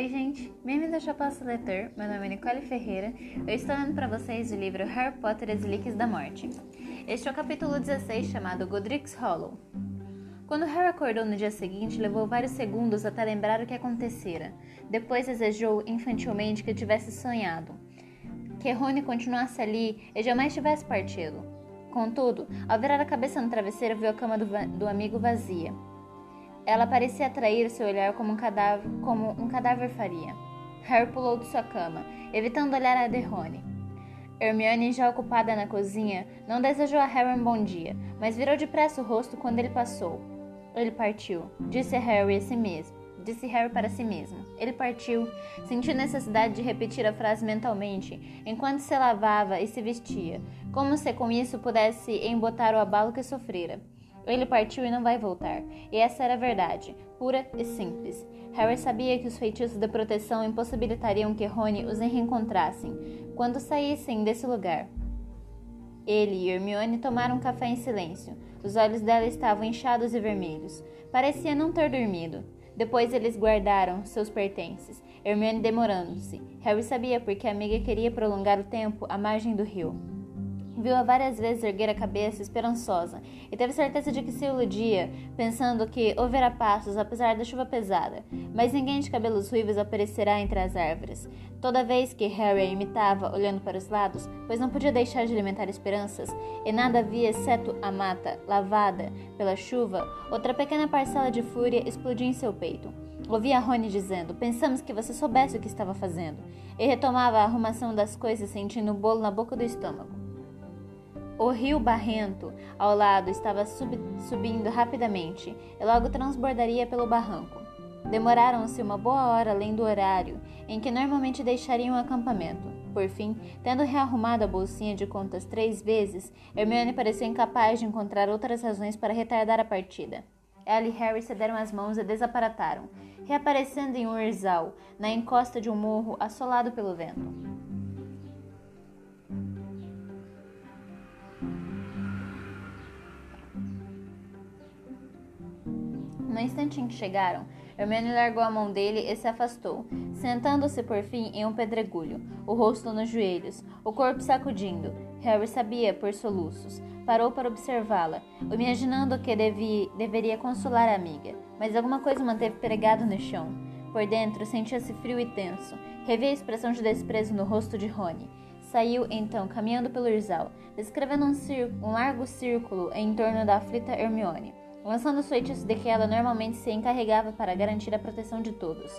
Oi, gente! Bem-vindos ao Posso Leitor. Meu nome é Nicole Ferreira. Eu estou lendo para vocês o livro Harry Potter e as Relíquias da Morte. Este é o capítulo 16, chamado Godric's Hollow. Quando Harry acordou no dia seguinte, levou vários segundos até lembrar o que acontecera. Depois desejou infantilmente que tivesse sonhado. Que Rony continuasse ali e jamais tivesse partido. Contudo, ao virar a cabeça no travesseiro, viu a cama do, do amigo vazia. Ela parecia atrair seu olhar como um cadáver, como um cadáver faria. Harry pulou de sua cama, evitando olhar a Derrone. Hermione, já ocupada na cozinha, não desejou a Harry um bom dia, mas virou depressa o rosto quando ele passou. Ele partiu, disse Harry a si mesmo. Disse Harry para si mesmo. Ele partiu, sentiu necessidade de repetir a frase mentalmente enquanto se lavava e se vestia, como se com isso pudesse embotar o abalo que sofrera. Ele partiu e não vai voltar. E essa era a verdade, pura e simples. Harry sabia que os feitiços de proteção impossibilitariam que Rony os reencontrassem quando saíssem desse lugar. Ele e Hermione tomaram café em silêncio. Os olhos dela estavam inchados e vermelhos. Parecia não ter dormido. Depois eles guardaram seus pertences, Hermione demorando-se. Harry sabia porque a amiga queria prolongar o tempo à margem do rio. Viu-a várias vezes erguer a cabeça, esperançosa, e teve certeza de que se iludia, pensando que houvera passos apesar da chuva pesada. Mas ninguém de cabelos ruivos aparecerá entre as árvores. Toda vez que Harry a imitava, olhando para os lados, pois não podia deixar de alimentar esperanças, e nada havia exceto a mata, lavada pela chuva, outra pequena parcela de fúria explodia em seu peito. Ouvia Rony dizendo: Pensamos que você soubesse o que estava fazendo. E retomava a arrumação das coisas, sentindo o bolo na boca do estômago. O rio barrento ao lado estava sub subindo rapidamente e logo transbordaria pelo barranco. Demoraram-se uma boa hora além do horário em que normalmente deixariam o acampamento. Por fim, tendo rearrumado a bolsinha de contas três vezes, Hermione pareceu incapaz de encontrar outras razões para retardar a partida. Ela e Harry se deram as mãos e desaparataram, reaparecendo em Urzal, na encosta de um morro assolado pelo vento. No instante em que chegaram, Hermione largou a mão dele e se afastou, sentando-se por fim em um pedregulho, o rosto nos joelhos, o corpo sacudindo. Harry sabia por soluços. Parou para observá-la, imaginando que devi, deveria consolar a amiga, mas alguma coisa manteve pregado no chão. Por dentro, sentia-se frio e tenso. Revia a expressão de desprezo no rosto de Rony. Saiu, então, caminhando pelo Irzal, descrevendo um, um largo círculo em torno da aflita Hermione lançando os feitiços de que ela normalmente se encarregava para garantir a proteção de todos.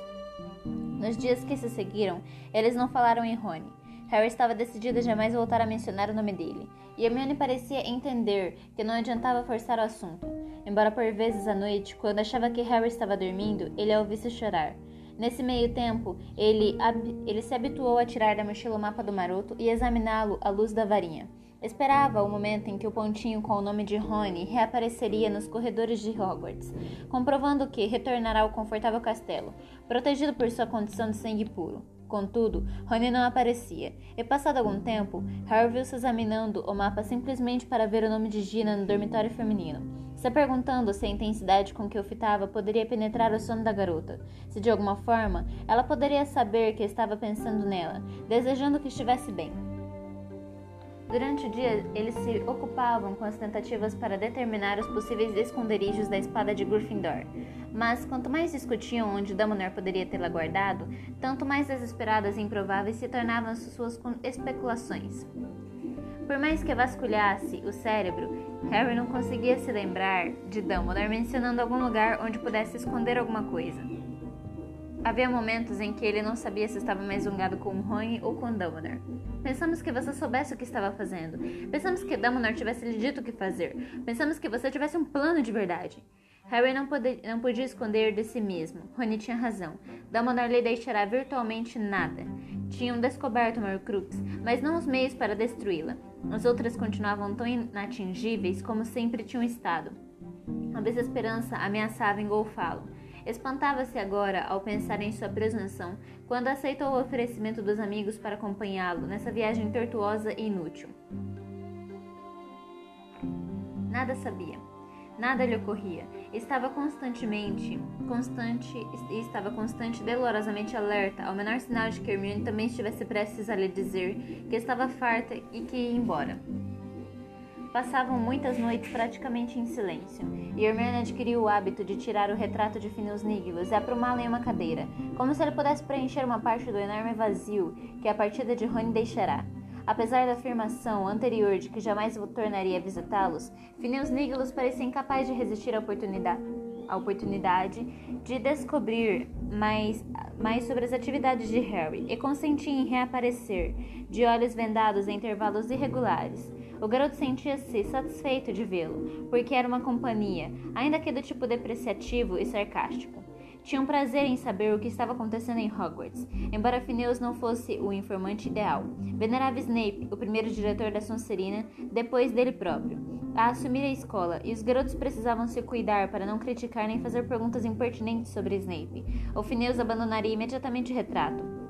Nos dias que se seguiram, eles não falaram em Rony. Harry estava decidido a jamais voltar a mencionar o nome dele, e Hermione parecia entender que não adiantava forçar o assunto, embora por vezes à noite, quando achava que Harry estava dormindo, ele a ouvisse chorar. Nesse meio tempo, ele, ele se habituou a tirar da mochila o mapa do maroto e examiná-lo à luz da varinha. Esperava o momento em que o pontinho com o nome de Rony reapareceria nos corredores de Hogwarts, comprovando que retornará ao confortável castelo, protegido por sua condição de sangue puro. Contudo, Rony não aparecia, e passado algum tempo, Harry viu-se examinando o mapa simplesmente para ver o nome de Gina no dormitório feminino, se perguntando se a intensidade com que o fitava poderia penetrar o sono da garota, se de alguma forma ela poderia saber que estava pensando nela, desejando que estivesse bem. Durante o dia, eles se ocupavam com as tentativas para determinar os possíveis esconderijos da espada de Gryffindor. Mas quanto mais discutiam onde Dumbledore poderia tê-la guardado, tanto mais desesperadas e improváveis se tornavam suas especulações. Por mais que vasculhasse o cérebro, Harry não conseguia se lembrar de Dumbledore mencionando algum lugar onde pudesse esconder alguma coisa. Havia momentos em que ele não sabia se estava mais zangado com Rony ou com Dumbledore. Pensamos que você soubesse o que estava fazendo. Pensamos que Dumbledore tivesse lhe dito o que fazer. Pensamos que você tivesse um plano de verdade. Harry não, não podia esconder de si mesmo. Rony tinha razão. Dumbledore lhe deixará virtualmente nada. Tinham descoberto Horcrux, mas não os meios para destruí-la. As outras continuavam tão inatingíveis como sempre tinham estado. A desesperança ameaçava engolfá-lo. Espantava-se agora ao pensar em sua presunção quando aceitou o oferecimento dos amigos para acompanhá-lo nessa viagem tortuosa e inútil. Nada sabia. Nada lhe ocorria. Estava constantemente, constante e estava constante dolorosamente alerta ao menor sinal de que Hermione também estivesse prestes a lhe dizer que estava farta e que ia embora. Passavam muitas noites praticamente em silêncio, e Hermione adquiriu o hábito de tirar o retrato de Phineas Niglos e aprumá-lo em uma cadeira, como se ele pudesse preencher uma parte do enorme vazio que a partida de Rony deixará. Apesar da afirmação anterior de que jamais tornaria a visitá-los, Phineas Niglos parecia incapaz de resistir à oportunidade, à oportunidade de descobrir mais, mais sobre as atividades de Harry e consentia em reaparecer, de olhos vendados em intervalos irregulares. O garoto sentia-se satisfeito de vê-lo, porque era uma companhia, ainda que do tipo depreciativo e sarcástico. Tinha um prazer em saber o que estava acontecendo em Hogwarts, embora Phineas não fosse o informante ideal. Venerava Snape, o primeiro diretor da Sonserina, depois dele próprio, a assumir a escola, e os garotos precisavam se cuidar para não criticar nem fazer perguntas impertinentes sobre Snape. O Phineas abandonaria imediatamente o retrato.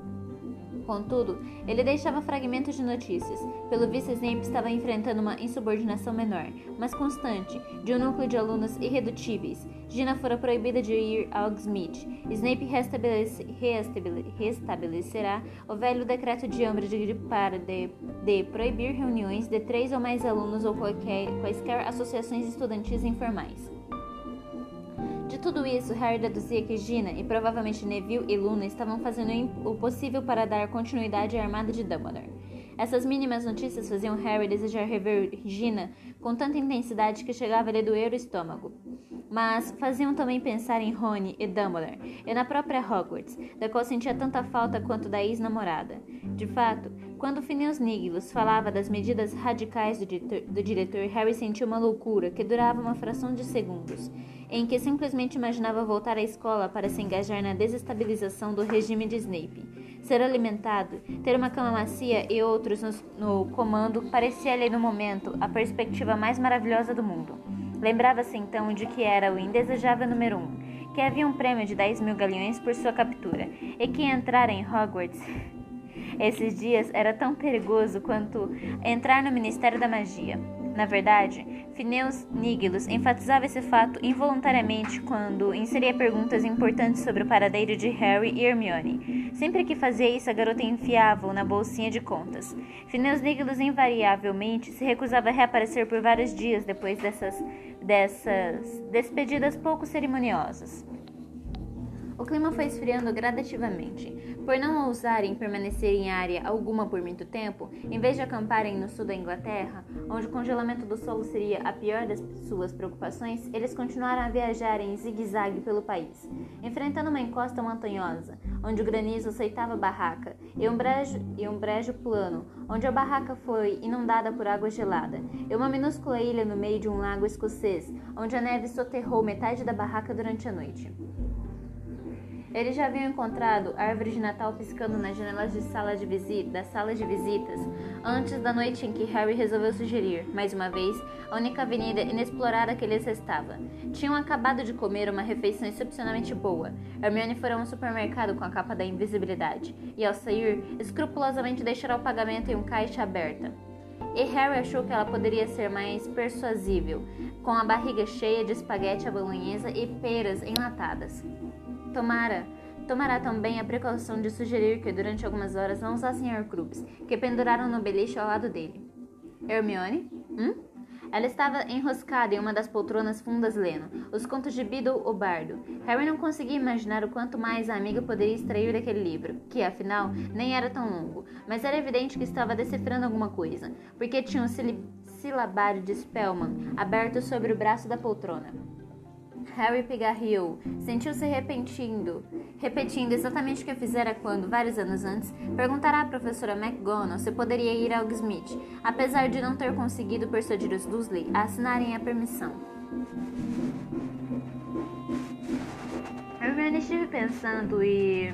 Contudo, ele deixava fragmentos de notícias. Pelo visto, Snape estava enfrentando uma insubordinação menor, mas constante, de um núcleo de alunos irredutíveis. Gina fora proibida de ir a Hogsmeade. Snape restabelece, restabelecerá o velho decreto de Umbridge para de, de, proibir reuniões de três ou mais alunos ou qualquer, quaisquer associações estudantis informais. De tudo isso, Harry deduzia que Gina e provavelmente Neville e Luna estavam fazendo o possível para dar continuidade à armada de Dumbledore. Essas mínimas notícias faziam Harry desejar rever Gina com tanta intensidade que chegava a lhe doer o estômago. Mas faziam também pensar em Rony e Dumbledore e na própria Hogwarts, da qual sentia tanta falta quanto da ex-namorada. De fato, quando Phineas Niglos falava das medidas radicais do, do diretor, Harry sentiu uma loucura que durava uma fração de segundos em que simplesmente imaginava voltar à escola para se engajar na desestabilização do regime de Snape. Ser alimentado, ter uma cama macia e outros no, no comando parecia-lhe no momento a perspectiva mais maravilhosa do mundo. Lembrava-se então de que era o indesejável número um, que havia um prêmio de 10 mil galeões por sua captura e que entrar em Hogwarts esses dias era tão perigoso quanto entrar no Ministério da Magia. Na verdade, Phineas Nigellus enfatizava esse fato involuntariamente quando inseria perguntas importantes sobre o paradeiro de Harry e Hermione. Sempre que fazia isso, a garota enfiava-o na bolsinha de contas. Phineas Nigellus invariavelmente se recusava a reaparecer por vários dias depois dessas, dessas despedidas pouco cerimoniosas. O clima foi esfriando gradativamente. Por não ousarem permanecer em área alguma por muito tempo, em vez de acamparem no sul da Inglaterra, onde o congelamento do solo seria a pior das suas preocupações, eles continuaram a viajar em zigue-zague pelo país, enfrentando uma encosta montanhosa, onde o granizo aceitava a barraca, e um, brejo, e um brejo plano, onde a barraca foi inundada por água gelada, e uma minúscula ilha no meio de um lago escocês, onde a neve soterrou metade da barraca durante a noite. Eles já haviam encontrado árvores de Natal piscando nas janelas de sala de visita, das salas de visitas antes da noite em que Harry resolveu sugerir, mais uma vez, a única avenida inexplorada que lhes restava. Tinham acabado de comer uma refeição excepcionalmente boa. Hermione foi a um supermercado com a capa da invisibilidade e, ao sair, escrupulosamente deixará o pagamento em um caixa aberta. E Harry achou que ela poderia ser mais persuasível, com a barriga cheia de espaguete à bolonhesa e peras enlatadas. Tomara, tomará também a precaução de sugerir que durante algumas horas não usassem Horcrux, que penduraram no beliche ao lado dele. Hermione? Hum? Ela estava enroscada em uma das poltronas fundas lendo os contos de Beedle o Bardo. Harry não conseguia imaginar o quanto mais a amiga poderia extrair daquele livro, que, afinal, nem era tão longo, mas era evidente que estava decifrando alguma coisa, porque tinha um silabário de Spellman aberto sobre o braço da poltrona. Harry pigarreou. Sentiu-se repetindo, repetindo exatamente o que fizera quando, vários anos antes, perguntara à professora McGonagall se poderia ir ao Smith, apesar de não ter conseguido persuadir os Dursley a assinarem a permissão. Hermione estive pensando e...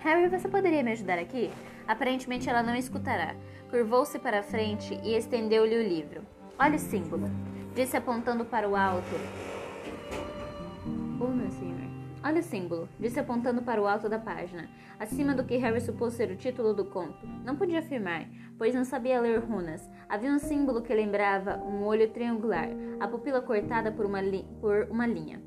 Harry, você poderia me ajudar aqui? Aparentemente ela não escutará. Curvou-se para a frente e estendeu-lhe o livro. Olha o símbolo, disse apontando para o alto, Oh, meu senhor. Olha o símbolo, disse apontando para o alto da página, acima do que Harry supôs ser o título do conto. Não podia afirmar, pois não sabia ler runas. Havia um símbolo que lembrava um olho triangular, a pupila cortada por uma, por uma linha.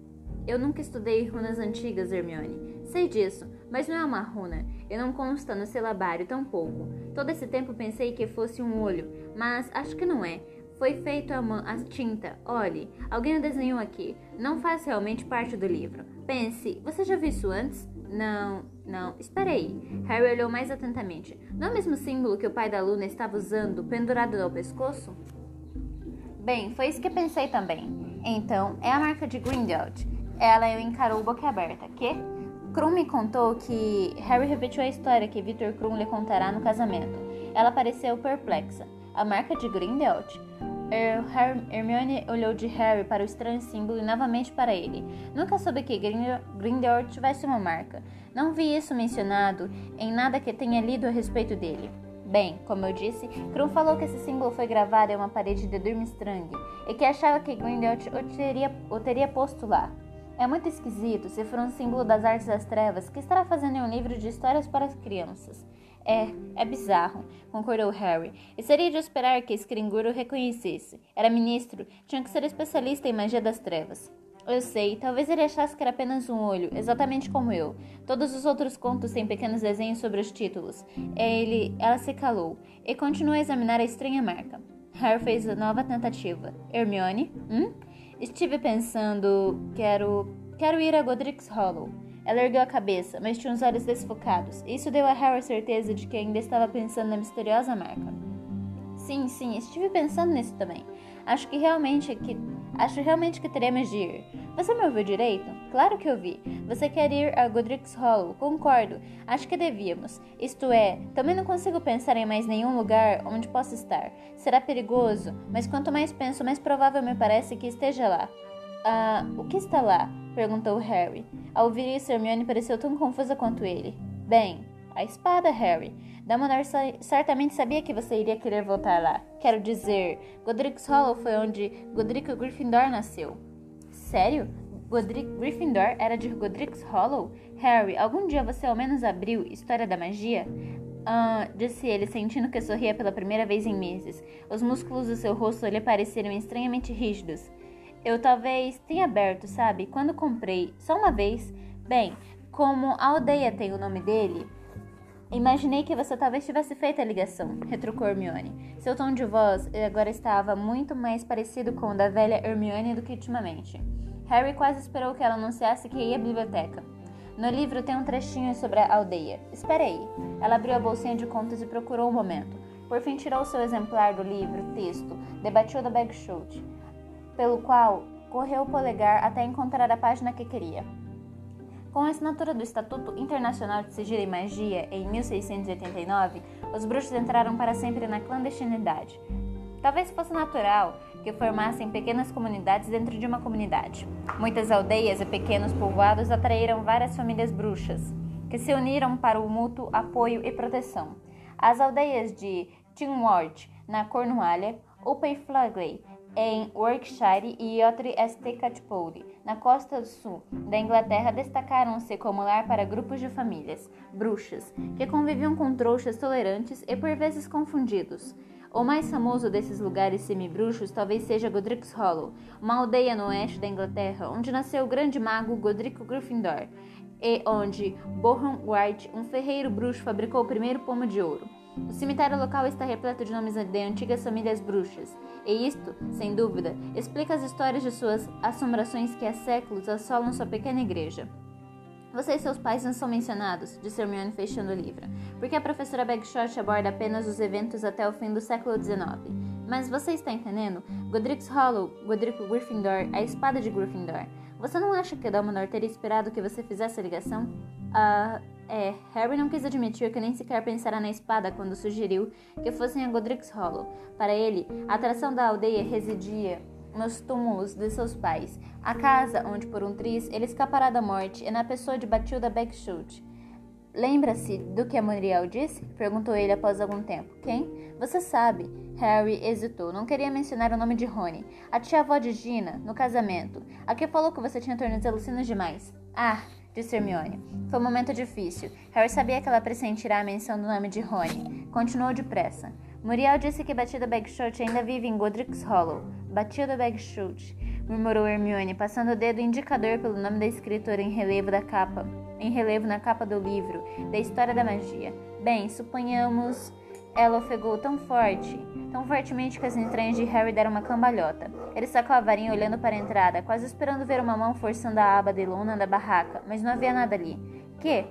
Eu nunca estudei runas antigas, Hermione. Sei disso, mas não é uma runa, e não consta no selabário tampouco. Todo esse tempo pensei que fosse um olho, mas acho que não é. Foi feito a, a tinta. Olhe, alguém o desenhou aqui. Não faz realmente parte do livro. Pense, você já viu isso antes? Não, não. Espere aí. Harry olhou mais atentamente. Não é o mesmo símbolo que o pai da Luna estava usando, pendurado ao pescoço? Bem, foi isso que pensei também. Então, é a marca de Grindelwald. Ela o encarou boca aberta. Que? Krum me contou que Harry repetiu a história que Victor Krum lhe contará no casamento. Ela pareceu perplexa. A marca de Grindelwald? Hermione olhou de Harry para o estranho símbolo e novamente para ele. Nunca soube que Grindelwald tivesse uma marca. Não vi isso mencionado em nada que tenha lido a respeito dele. Bem, como eu disse, Krum falou que esse símbolo foi gravado em uma parede de Durmstrang e que achava que Grindelwald o teria, o teria posto lá. É muito esquisito se for um símbolo das artes das trevas que estará fazendo em um livro de histórias para as crianças. É, é bizarro, concordou Harry. E seria de esperar que Skringuro o reconhecesse. Era ministro, tinha que ser especialista em magia das trevas. Eu sei, talvez ele achasse que era apenas um olho, exatamente como eu. Todos os outros contos têm pequenos desenhos sobre os títulos. Ele, ela se calou e continuou a examinar a estranha marca. Harry fez nova tentativa. Hermione? Hum? Estive pensando. Quero. Quero ir a Godric's Hollow. Ela ergueu a cabeça, mas tinha os olhos desfocados. Isso deu a Harry certeza de que ainda estava pensando na misteriosa marca. Sim, sim, estive pensando nisso também. Acho que realmente que acho realmente que teremos de ir. Você me ouviu direito? Claro que ouvi. Você quer ir a Godric's Hollow? Concordo. Acho que devíamos. Isto é, também não consigo pensar em mais nenhum lugar onde possa estar. Será perigoso, mas quanto mais penso, mais provável me parece que esteja lá. Ah, o que está lá? Perguntou Harry. Ao ouvir isso, Hermione pareceu tão confusa quanto ele. Bem, a espada, Harry. Dumbledore certamente sabia que você iria querer voltar lá. Quero dizer, Godric's Hollow foi onde Godric Gryffindor nasceu. Sério? Godric Gryffindor era de Godric's Hollow? Harry, algum dia você ao menos abriu História da Magia? Ah, disse ele, sentindo que sorria pela primeira vez em meses. Os músculos do seu rosto lhe pareceram estranhamente rígidos. Eu talvez tenha aberto, sabe? Quando comprei, só uma vez. Bem, como a aldeia tem o nome dele, imaginei que você talvez tivesse feito a ligação, retrucou Hermione. Seu tom de voz agora estava muito mais parecido com o da velha Hermione do que ultimamente. Harry quase esperou que ela anunciasse que ia à biblioteca. No livro tem um trechinho sobre a aldeia. Espere aí. Ela abriu a bolsinha de contas e procurou um momento. Por fim, tirou seu exemplar do livro, texto, debatiu da Bagshot pelo qual correu o polegar até encontrar a página que queria. Com a assinatura do Estatuto Internacional de Sigilo e Magia em 1689, os bruxos entraram para sempre na clandestinidade. Talvez fosse natural que formassem pequenas comunidades dentro de uma comunidade. Muitas aldeias e pequenos povoados atraíram várias famílias bruxas, que se uniram para o mútuo apoio e proteção. As aldeias de Tinward, na Cornualha, Upper Flagley, em Yorkshire e St. Catchpole, na costa sul da Inglaterra, destacaram-se como lar para grupos de famílias, bruxas, que conviviam com trouxas tolerantes e por vezes confundidos. O mais famoso desses lugares semi-bruxos talvez seja Godric's Hollow, uma aldeia no oeste da Inglaterra, onde nasceu o grande mago Godric Gryffindor, e onde Bohan White, um ferreiro bruxo, fabricou o primeiro pomo de ouro. O cemitério local está repleto de nomes de antigas famílias bruxas, e isto, sem dúvida, explica as histórias de suas assombrações que há séculos assolam sua pequena igreja. Você e seus pais não são mencionados, disse Hermione fechando o livro, porque a professora Bagshot aborda apenas os eventos até o fim do século XIX. Mas você está entendendo? Godric's Hollow, Godric Gryffindor, a espada de Gryffindor. Você não acha que Dumbledore teria esperado que você fizesse a ligação? Ah, é, Harry não quis admitir que nem sequer pensara na espada quando sugeriu que fossem a Godric's Hollow. Para ele, a atração da aldeia residia nos túmulos de seus pais, a casa onde por um triz ele escapará da morte e na pessoa de Batilda Bagshot. Lembra-se do que a Muriel disse? Perguntou ele após algum tempo. Quem? Você sabe. Harry hesitou. Não queria mencionar o nome de Rony. A tia-avó de Gina, no casamento. A que falou que você tinha tornozelos finos demais. Ah, disse Hermione. Foi um momento difícil. Harry sabia que ela pressentirá a menção do nome de Rony. Continuou depressa. Muriel disse que Batilda Bagshot ainda vive em Godric's Hollow. Batilda Bagshot, murmurou Hermione, passando o dedo indicador pelo nome da escritora em relevo da capa, em relevo na capa do livro da História da Magia. Bem, suponhamos ela ofegou tão forte, tão fortemente que as entranhas de Harry deram uma cambalhota. Ele sacou a varinha olhando para a entrada, quase esperando ver uma mão forçando a aba de lona da barraca, mas não havia nada ali. Que?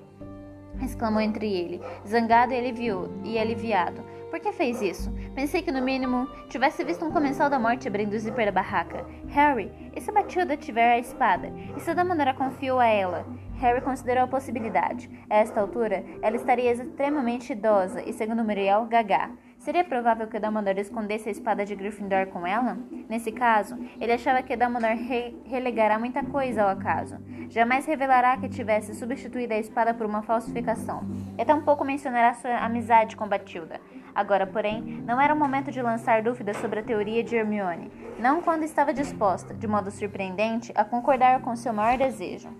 exclamou entre ele, zangado e, alivio, e aliviado. Por que fez isso? Pensei que no mínimo tivesse visto um comensal da morte abrindo o zíper da barraca. Harry, e se Batilda tiver a espada? E se Damanora confiou a ela? Harry considerou a possibilidade. A esta altura, ela estaria extremamente idosa e, segundo Muriel, gagá. Seria provável que Dumbledore escondesse a espada de Gryffindor com ela? Nesse caso, ele achava que Dumbledore re relegará muita coisa ao acaso. Jamais revelará que tivesse substituído a espada por uma falsificação. E tampouco mencionará sua amizade com Batilda. Agora, porém, não era o momento de lançar dúvidas sobre a teoria de Hermione, não quando estava disposta, de modo surpreendente, a concordar com seu maior desejo.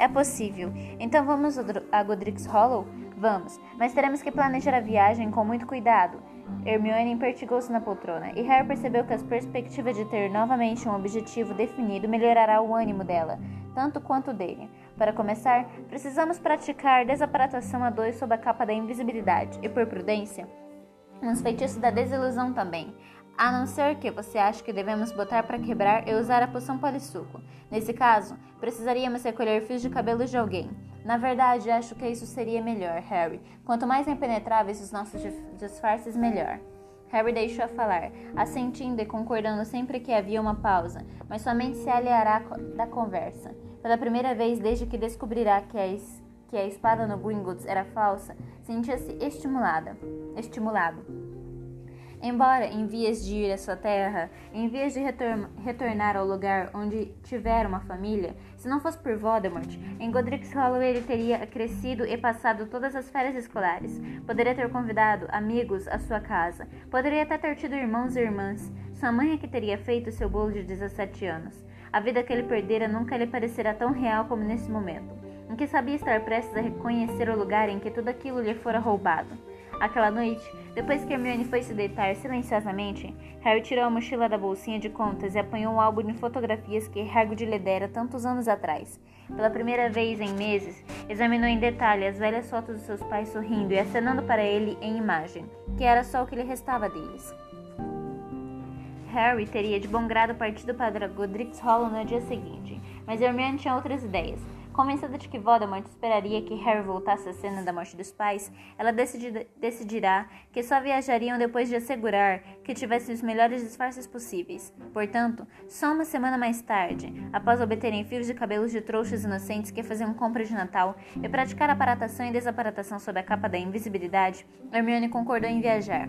É possível. Então vamos a Godric's Hollow? Vamos, mas teremos que planejar a viagem com muito cuidado. Hermione impertigou-se na poltrona, e Harry percebeu que a perspectiva de ter novamente um objetivo definido melhorará o ânimo dela, tanto quanto dele. Para começar, precisamos praticar desaparatação a dois sob a capa da invisibilidade, e por prudência, uns feitiços da desilusão também. A não ser que você ache que devemos botar para quebrar e usar a poção polissuco. Nesse caso, precisaríamos recolher fios de cabelo de alguém. Na verdade, acho que isso seria melhor, Harry. Quanto mais impenetráveis os nossos disfarces, melhor. Harry deixou a falar, assentindo e concordando sempre que havia uma pausa, mas somente se aliará da conversa. Pela primeira vez desde que descobrirá que a que a espada no Gringotts era falsa, sentia-se estimulada, estimulado. Embora em vias de ir à sua terra, em vias de retor retornar ao lugar onde tivera uma família, se não fosse por Voldemort, em Godric's Hollow ele teria crescido e passado todas as férias escolares. Poderia ter convidado amigos à sua casa. Poderia até ter tido irmãos e irmãs. Sua mãe é que teria feito seu bolo de 17 anos. A vida que ele perdera nunca lhe parecerá tão real como nesse momento em que sabia estar prestes a reconhecer o lugar em que tudo aquilo lhe fora roubado. Aquela noite, depois que Hermione foi se deitar silenciosamente, Harry tirou a mochila da bolsinha de contas e apanhou um álbum de fotografias que Hagrid lhe dera tantos anos atrás. Pela primeira vez em meses, examinou em detalhe as velhas fotos de seus pais sorrindo e acenando para ele em imagem, que era só o que lhe restava deles. Harry teria de bom grado partido para Godric's Hollow no dia seguinte, mas Hermione tinha outras ideias. Convencida de que Voldemort esperaria que Harry voltasse à cena da morte dos pais, ela decidirá que só viajariam depois de assegurar que tivessem os melhores disfarces possíveis. Portanto, só uma semana mais tarde, após obterem fios de cabelos de trouxas inocentes que faziam compra de Natal e praticar aparatação e desaparatação sob a capa da invisibilidade, Hermione concordou em viajar.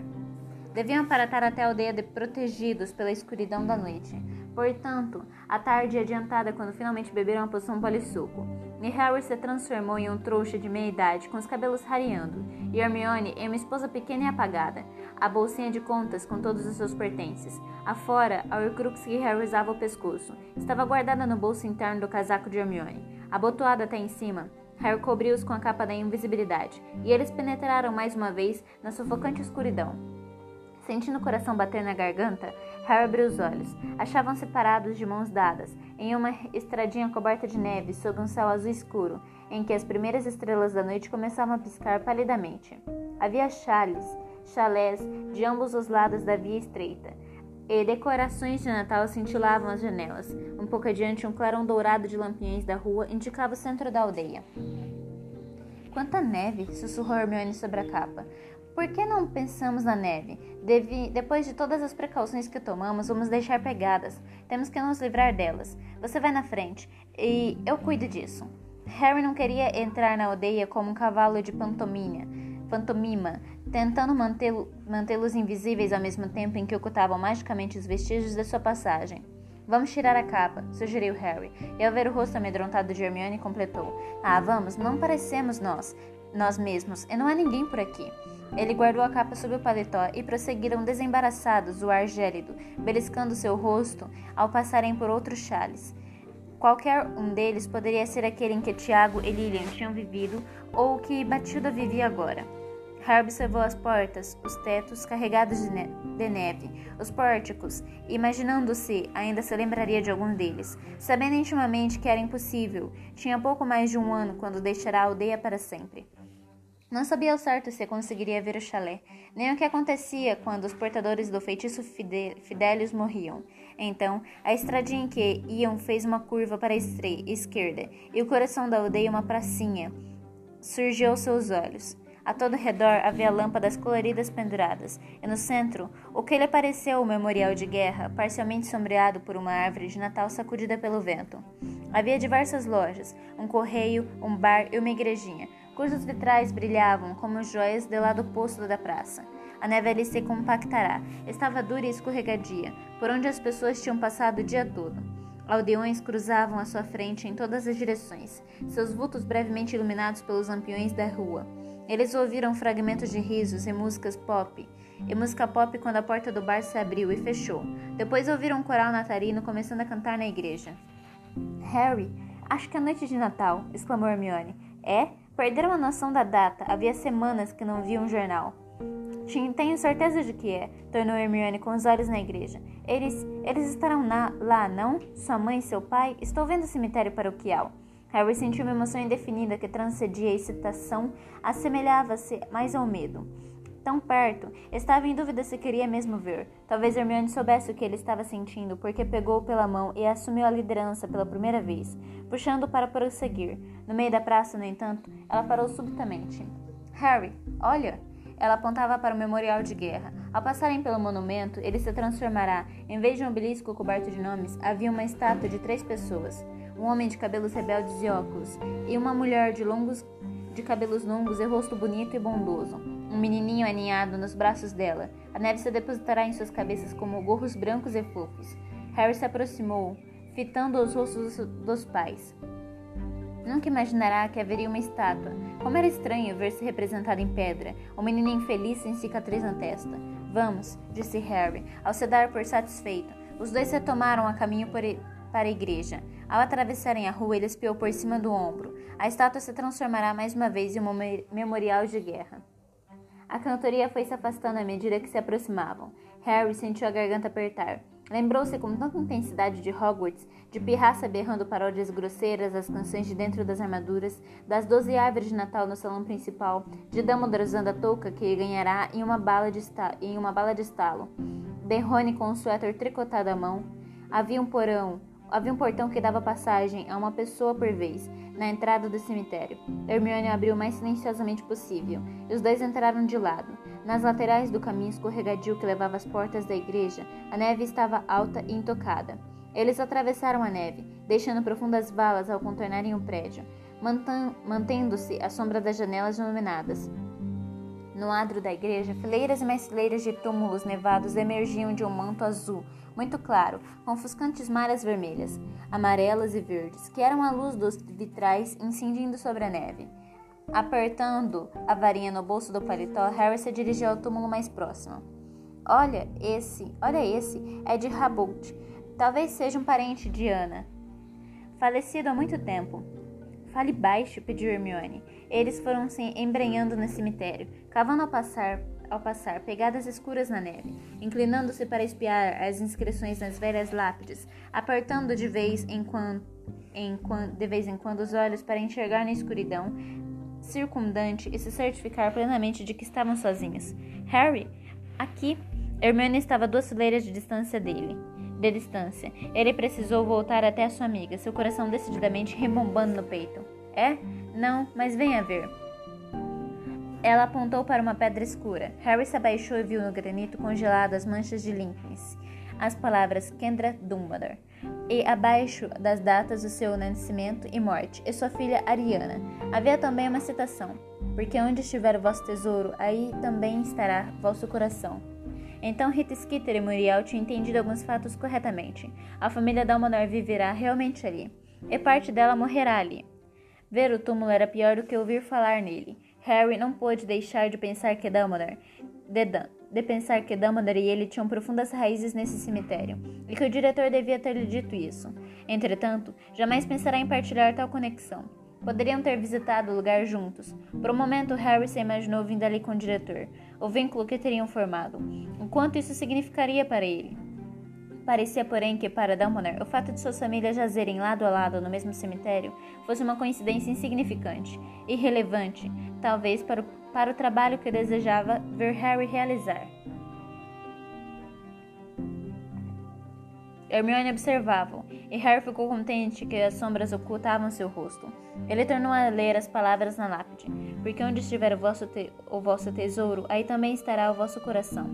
Deviam aparatar até a aldeia de protegidos pela escuridão da noite. Portanto, a tarde adiantada quando finalmente beberam a poção polissuco. E Harry se transformou em um trouxa de meia-idade, com os cabelos rareando, e Hermione em uma esposa pequena e apagada, a bolsinha de contas com todos os seus pertences. Afora, a Horcrux que Harry usava ao pescoço, estava guardada no bolso interno do casaco de Hermione. Abotoada até em cima, Harry cobriu-os com a capa da invisibilidade, e eles penetraram mais uma vez na sufocante escuridão. Sentindo o coração bater na garganta, Harry abriu os olhos. Achavam-se parados de mãos dadas, em uma estradinha coberta de neve sob um céu azul escuro, em que as primeiras estrelas da noite começavam a piscar palidamente. Havia chales, chalés de ambos os lados da via estreita, e decorações de Natal cintilavam as janelas. Um pouco adiante, um clarão dourado de lampiões da rua indicava o centro da aldeia. Quanta neve! sussurrou Hermione sobre a capa. Por que não pensamos na neve? Deve, depois de todas as precauções que tomamos, vamos deixar pegadas. Temos que nos livrar delas. Você vai na frente e eu cuido disso. Harry não queria entrar na aldeia como um cavalo de pantomima, pantomima tentando mantê-los invisíveis ao mesmo tempo em que ocultavam magicamente os vestígios da sua passagem. Vamos tirar a capa, sugeriu Harry, e ao ver o rosto amedrontado de Hermione, completou: Ah, vamos, não parecemos nós, nós mesmos, e não há ninguém por aqui. Ele guardou a capa sob o paletó e prosseguiram desembaraçados o ar gélido, beliscando seu rosto ao passarem por outros chales. Qualquer um deles poderia ser aquele em que Tiago e Lilian tinham vivido ou que Batilda vivia agora. Harry observou as portas, os tetos carregados de, ne de neve, os pórticos, imaginando-se ainda se lembraria de algum deles, sabendo intimamente que era impossível. Tinha pouco mais de um ano quando deixara a aldeia para sempre. Não sabia ao certo se conseguiria ver o chalé, nem o que acontecia quando os portadores do feitiço Fidelius morriam. Então, a estradinha em que iam fez uma curva para a esquerda, e o coração da aldeia, uma pracinha, surgiu aos seus olhos. A todo redor havia lâmpadas coloridas penduradas, e no centro, o que lhe pareceu o memorial de guerra, parcialmente sombreado por uma árvore de Natal sacudida pelo vento. Havia diversas lojas, um correio, um bar e uma igrejinha, cujos vitrais brilhavam como joias do lado oposto da praça. A neve ali se compactará, estava dura e escorregadia, por onde as pessoas tinham passado o dia todo. Aldeões cruzavam à sua frente em todas as direções, seus vultos brevemente iluminados pelos lampiões da rua. Eles ouviram fragmentos de risos e músicas pop, e música pop quando a porta do bar se abriu e fechou. Depois ouviram um coral natalino começando a cantar na igreja. Harry, acho que é noite de Natal, exclamou Hermione. É? Perderam a noção da data. Havia semanas que não viam um jornal. Tenho certeza de que é, tornou Hermione com os olhos na igreja. Eles, eles estarão na, lá, não? Sua mãe e seu pai? Estou vendo o cemitério paroquial. Harry sentiu uma emoção indefinida que transcendia a excitação, assemelhava-se mais ao medo. Tão perto, estava em dúvida se queria mesmo ver. Talvez Hermione soubesse o que ele estava sentindo, porque pegou-o pela mão e assumiu a liderança pela primeira vez, puxando-o para prosseguir. No meio da praça, no entanto, ela parou subitamente. Harry, olha! Ela apontava para o memorial de guerra. Ao passarem pelo monumento, ele se transformará. Em vez de um obelisco coberto de nomes, havia uma estátua de três pessoas um homem de cabelos rebeldes e óculos, e uma mulher de longos de cabelos longos e rosto bonito e bondoso. Um menininho aninhado nos braços dela. A neve se depositará em suas cabeças como gorros brancos e fofos. Harry se aproximou, fitando os rostos dos pais. Nunca imaginará que haveria uma estátua. Como era estranho ver-se representado em pedra, um menino infeliz sem cicatriz na testa. Vamos, disse Harry, ao se dar por satisfeito. Os dois retomaram a caminho para a igreja. Ao atravessarem a rua, ele espiou por cima do ombro. A estátua se transformará mais uma vez em um memorial de guerra. A cantoria foi se afastando à medida que se aproximavam. Harry sentiu a garganta apertar. Lembrou-se com tanta intensidade de Hogwarts, de pirraça berrando paródias grosseiras às canções de dentro das armaduras, das doze árvores de Natal no salão principal, de Dumbledore usando a touca que ganhará em uma bala de, em uma bala de estalo, de Rony com um suéter tricotado à mão. Havia um porão, Havia um portão que dava passagem a uma pessoa por vez, na entrada do cemitério. Hermione abriu o mais silenciosamente possível, e os dois entraram de lado. Nas laterais do caminho escorregadio que levava às portas da igreja, a neve estava alta e intocada. Eles atravessaram a neve, deixando profundas valas ao contornarem o prédio, mantendo-se à sombra das janelas iluminadas. No adro da igreja, fileiras e mais fileiras de túmulos nevados emergiam de um manto azul muito claro, com ofuscantes malhas vermelhas, amarelas e verdes, que eram a luz dos vitrais incidindo sobre a neve. Apertando a varinha no bolso do paletó, Harry se dirigiu ao túmulo mais próximo. Olha, esse, olha esse, é de Rabolt. Talvez seja um parente de Ana. Falecido há muito tempo. Fale baixo, pediu Hermione. Eles foram se embrenhando no cemitério, cavando ao passar ao passar pegadas escuras na neve, inclinando-se para espiar as inscrições nas velhas lápides, apertando de vez em quando, em quando, de vez em quando os olhos para enxergar na escuridão circundante e se certificar plenamente de que estavam sozinhos. Harry, aqui. Hermione estava a duas fileiras de distância dele. De distância. Ele precisou voltar até sua amiga, seu coração decididamente rebombando no peito. É? Não, mas venha ver. Ela apontou para uma pedra escura. Harry se abaixou e viu no granito congelado as manchas de Lincolns, as palavras Kendra Dumbledore, e abaixo das datas do seu nascimento e morte, e sua filha Ariana. Havia também uma citação: Porque onde estiver o vosso tesouro, aí também estará vosso coração. Então Rita Skeeter e Muriel tinham entendido alguns fatos corretamente. A família Dumbledore viverá realmente ali, e parte dela morrerá ali. Ver o túmulo era pior do que ouvir falar nele. Harry não pôde deixar de pensar que Dumbledore, de de pensar que Dumbledore e ele tinham profundas raízes nesse cemitério, e que o diretor devia ter lhe dito isso. Entretanto, jamais pensará em partilhar tal conexão. Poderiam ter visitado o lugar juntos. Por um momento, Harry se imaginou vindo ali com o diretor, o vínculo que teriam formado, o quanto isso significaria para ele. Parecia, porém, que para Dumbledore o fato de suas famílias jazerem lado a lado no mesmo cemitério fosse uma coincidência insignificante, irrelevante, talvez para o, para o trabalho que desejava ver Harry realizar. Hermione observava e Harry ficou contente que as sombras ocultavam seu rosto. Ele tornou a ler as palavras na lápide, porque onde estiver o vosso, o vosso tesouro, aí também estará o vosso coração.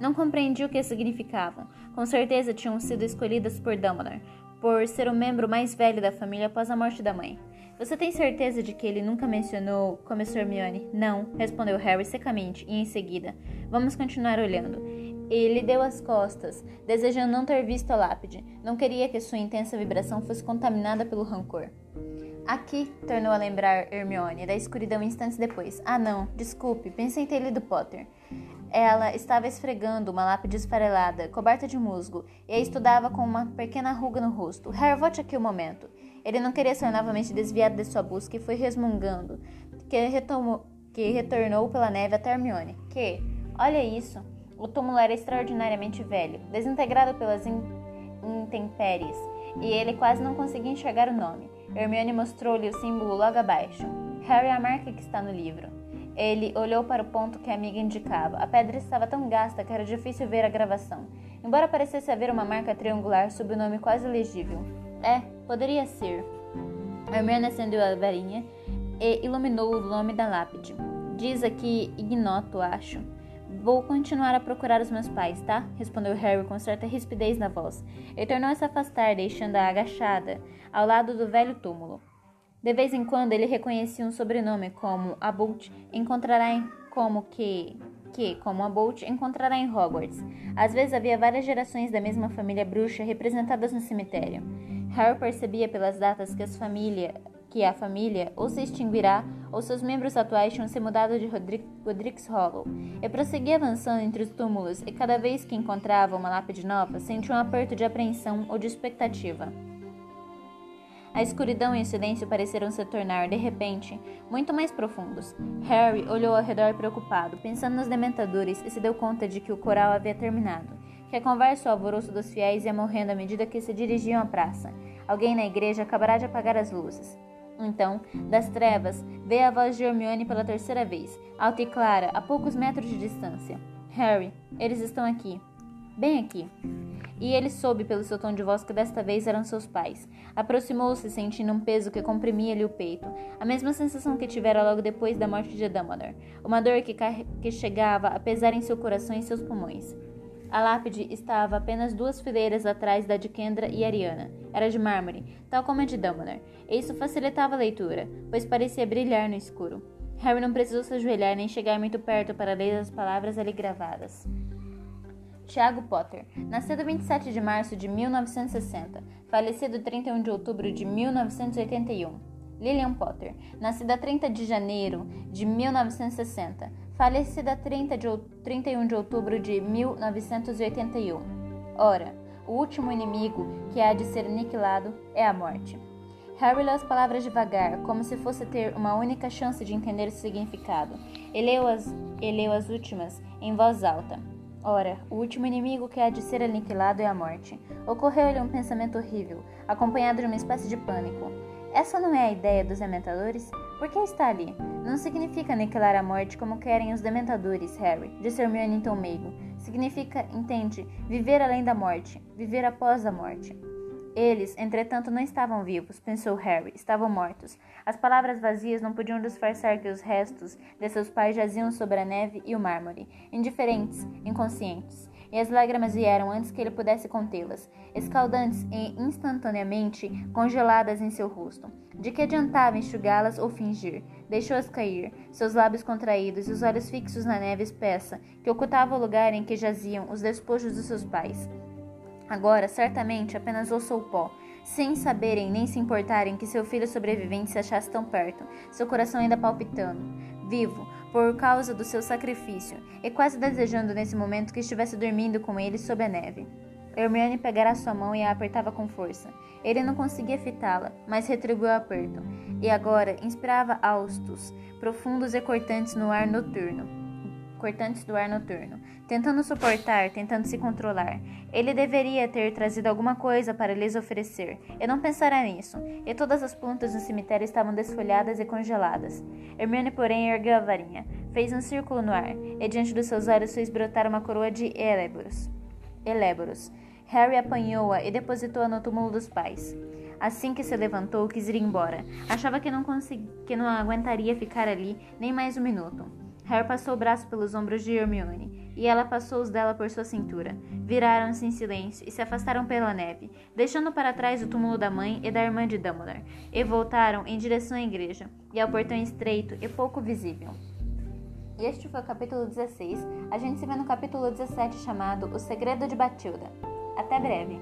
Não compreendi o que significavam. Com certeza tinham sido escolhidas por Dumbledore, por ser o membro mais velho da família após a morte da mãe. Você tem certeza de que ele nunca mencionou? Começou Hermione. Não, respondeu Harry secamente, e em seguida. Vamos continuar olhando. Ele deu as costas, desejando não ter visto a lápide. Não queria que sua intensa vibração fosse contaminada pelo rancor. Aqui, tornou a lembrar Hermione, da escuridão instantes depois. Ah, não, desculpe, pensei ter lido Potter. Ela estava esfregando uma lápide esfarelada, coberta de musgo, e a estudava com uma pequena ruga no rosto. Harry, volte aqui um momento. Ele não queria ser novamente desviado de sua busca e foi resmungando, que, retomou, que retornou pela neve até Hermione. Que, olha isso! O túmulo era extraordinariamente velho, desintegrado pelas in intempéries, e ele quase não conseguia enxergar o nome. Hermione mostrou-lhe o símbolo logo abaixo. Harry, a marca que está no livro. Ele olhou para o ponto que a amiga indicava. A pedra estava tão gasta que era difícil ver a gravação, embora parecesse haver uma marca triangular sob o nome quase legível. É, poderia ser. Hermione acendeu a varinha e iluminou o nome da lápide. Diz aqui ignoto, acho. Vou continuar a procurar os meus pais, tá? Respondeu Harry com certa rispidez na voz. Ele tornou a se afastar, deixando-a agachada, ao lado do velho túmulo. De vez em quando ele reconhecia um sobrenome como Abolt, encontrará em, como que que, como a Bolt, encontrará em Hogwarts. Às vezes havia várias gerações da mesma família bruxa representadas no cemitério. Harry percebia pelas datas que, família, que a família ou se extinguirá ou seus membros atuais tinham se mudado de Godric's Hollow. E prosseguia avançando entre os túmulos e cada vez que encontrava uma lápide nova, sentia um aperto de apreensão ou de expectativa. A escuridão e o silêncio pareceram se tornar, de repente, muito mais profundos. Harry olhou ao redor preocupado, pensando nos dementadores, e se deu conta de que o coral havia terminado, que a conversa e o alvoroço dos fiéis ia morrendo à medida que se dirigiam à praça. Alguém na igreja acabará de apagar as luzes. Então, das trevas, veio a voz de Hermione pela terceira vez, alta e clara, a poucos metros de distância. Harry, eles estão aqui. Bem aqui. E ele soube pelo seu tom de voz que desta vez eram seus pais. Aproximou-se, sentindo um peso que comprimia-lhe o peito, a mesma sensação que tivera logo depois da morte de Dumbledore, uma dor que, que chegava a pesar em seu coração e seus pulmões. A lápide estava apenas duas fileiras atrás da de Kendra e Ariana. Era de mármore, tal como a de Dumbledore, e isso facilitava a leitura, pois parecia brilhar no escuro. Harry não precisou se ajoelhar nem chegar muito perto para ler as palavras ali gravadas. Tiago Potter, nascido 27 de março de 1960, falecido 31 de outubro de 1981. Lillian Potter, nascida 30 de janeiro de 1960, falecida 30 de, 31 de outubro de 1981. Ora, o último inimigo que há de ser aniquilado é a morte. Harry leu as palavras devagar, como se fosse ter uma única chance de entender o significado, e leu as, e leu as últimas em voz alta. Ora, o último inimigo que há de ser aniquilado é a morte. Ocorreu-lhe um pensamento horrível, acompanhado de uma espécie de pânico. Essa não é a ideia dos dementadores? Por que está ali? Não significa aniquilar a morte como querem os dementadores, Harry, disse Hermione em tom meigo. Significa, entende, viver além da morte, viver após a morte. Eles, entretanto, não estavam vivos, pensou Harry, estavam mortos. As palavras vazias não podiam disfarçar que os restos de seus pais jaziam sobre a neve e o mármore, indiferentes, inconscientes. E as lágrimas vieram antes que ele pudesse contê-las, escaldantes e instantaneamente congeladas em seu rosto. De que adiantava enxugá-las ou fingir? Deixou-as cair, seus lábios contraídos e os olhos fixos na neve espessa que ocultava o lugar em que jaziam os despojos dos seus pais. Agora, certamente, apenas ouçou o pó, sem saberem nem se importarem que seu filho sobrevivente se achasse tão perto, seu coração ainda palpitando. Vivo, por causa do seu sacrifício, e quase desejando nesse momento que estivesse dormindo com ele sob a neve. Hermione pegara sua mão e a apertava com força. Ele não conseguia fitá-la, mas retribuiu o aperto, e agora inspirava haustos, profundos e cortantes no ar noturno. Cortantes do ar noturno, tentando suportar, tentando se controlar. Ele deveria ter trazido alguma coisa para lhes oferecer, e não pensara nisso, e todas as plantas do cemitério estavam desfolhadas e congeladas. Hermione, porém, ergueu a varinha, fez um círculo no ar, e diante dos seus olhos fez brotar uma coroa de eléboros. eléboros. Harry apanhou-a e depositou-a no túmulo dos pais. Assim que se levantou, quis ir embora. Achava que não, que não aguentaria ficar ali nem mais um minuto. Harry passou o braço pelos ombros de Hermione, e ela passou os dela por sua cintura. Viraram-se em silêncio e se afastaram pela neve, deixando para trás o túmulo da mãe e da irmã de Dumbledore, e voltaram em direção à igreja, e ao portão estreito e pouco visível. Este foi o capítulo 16. A gente se vê no capítulo 17 chamado O Segredo de Batilda. Até breve!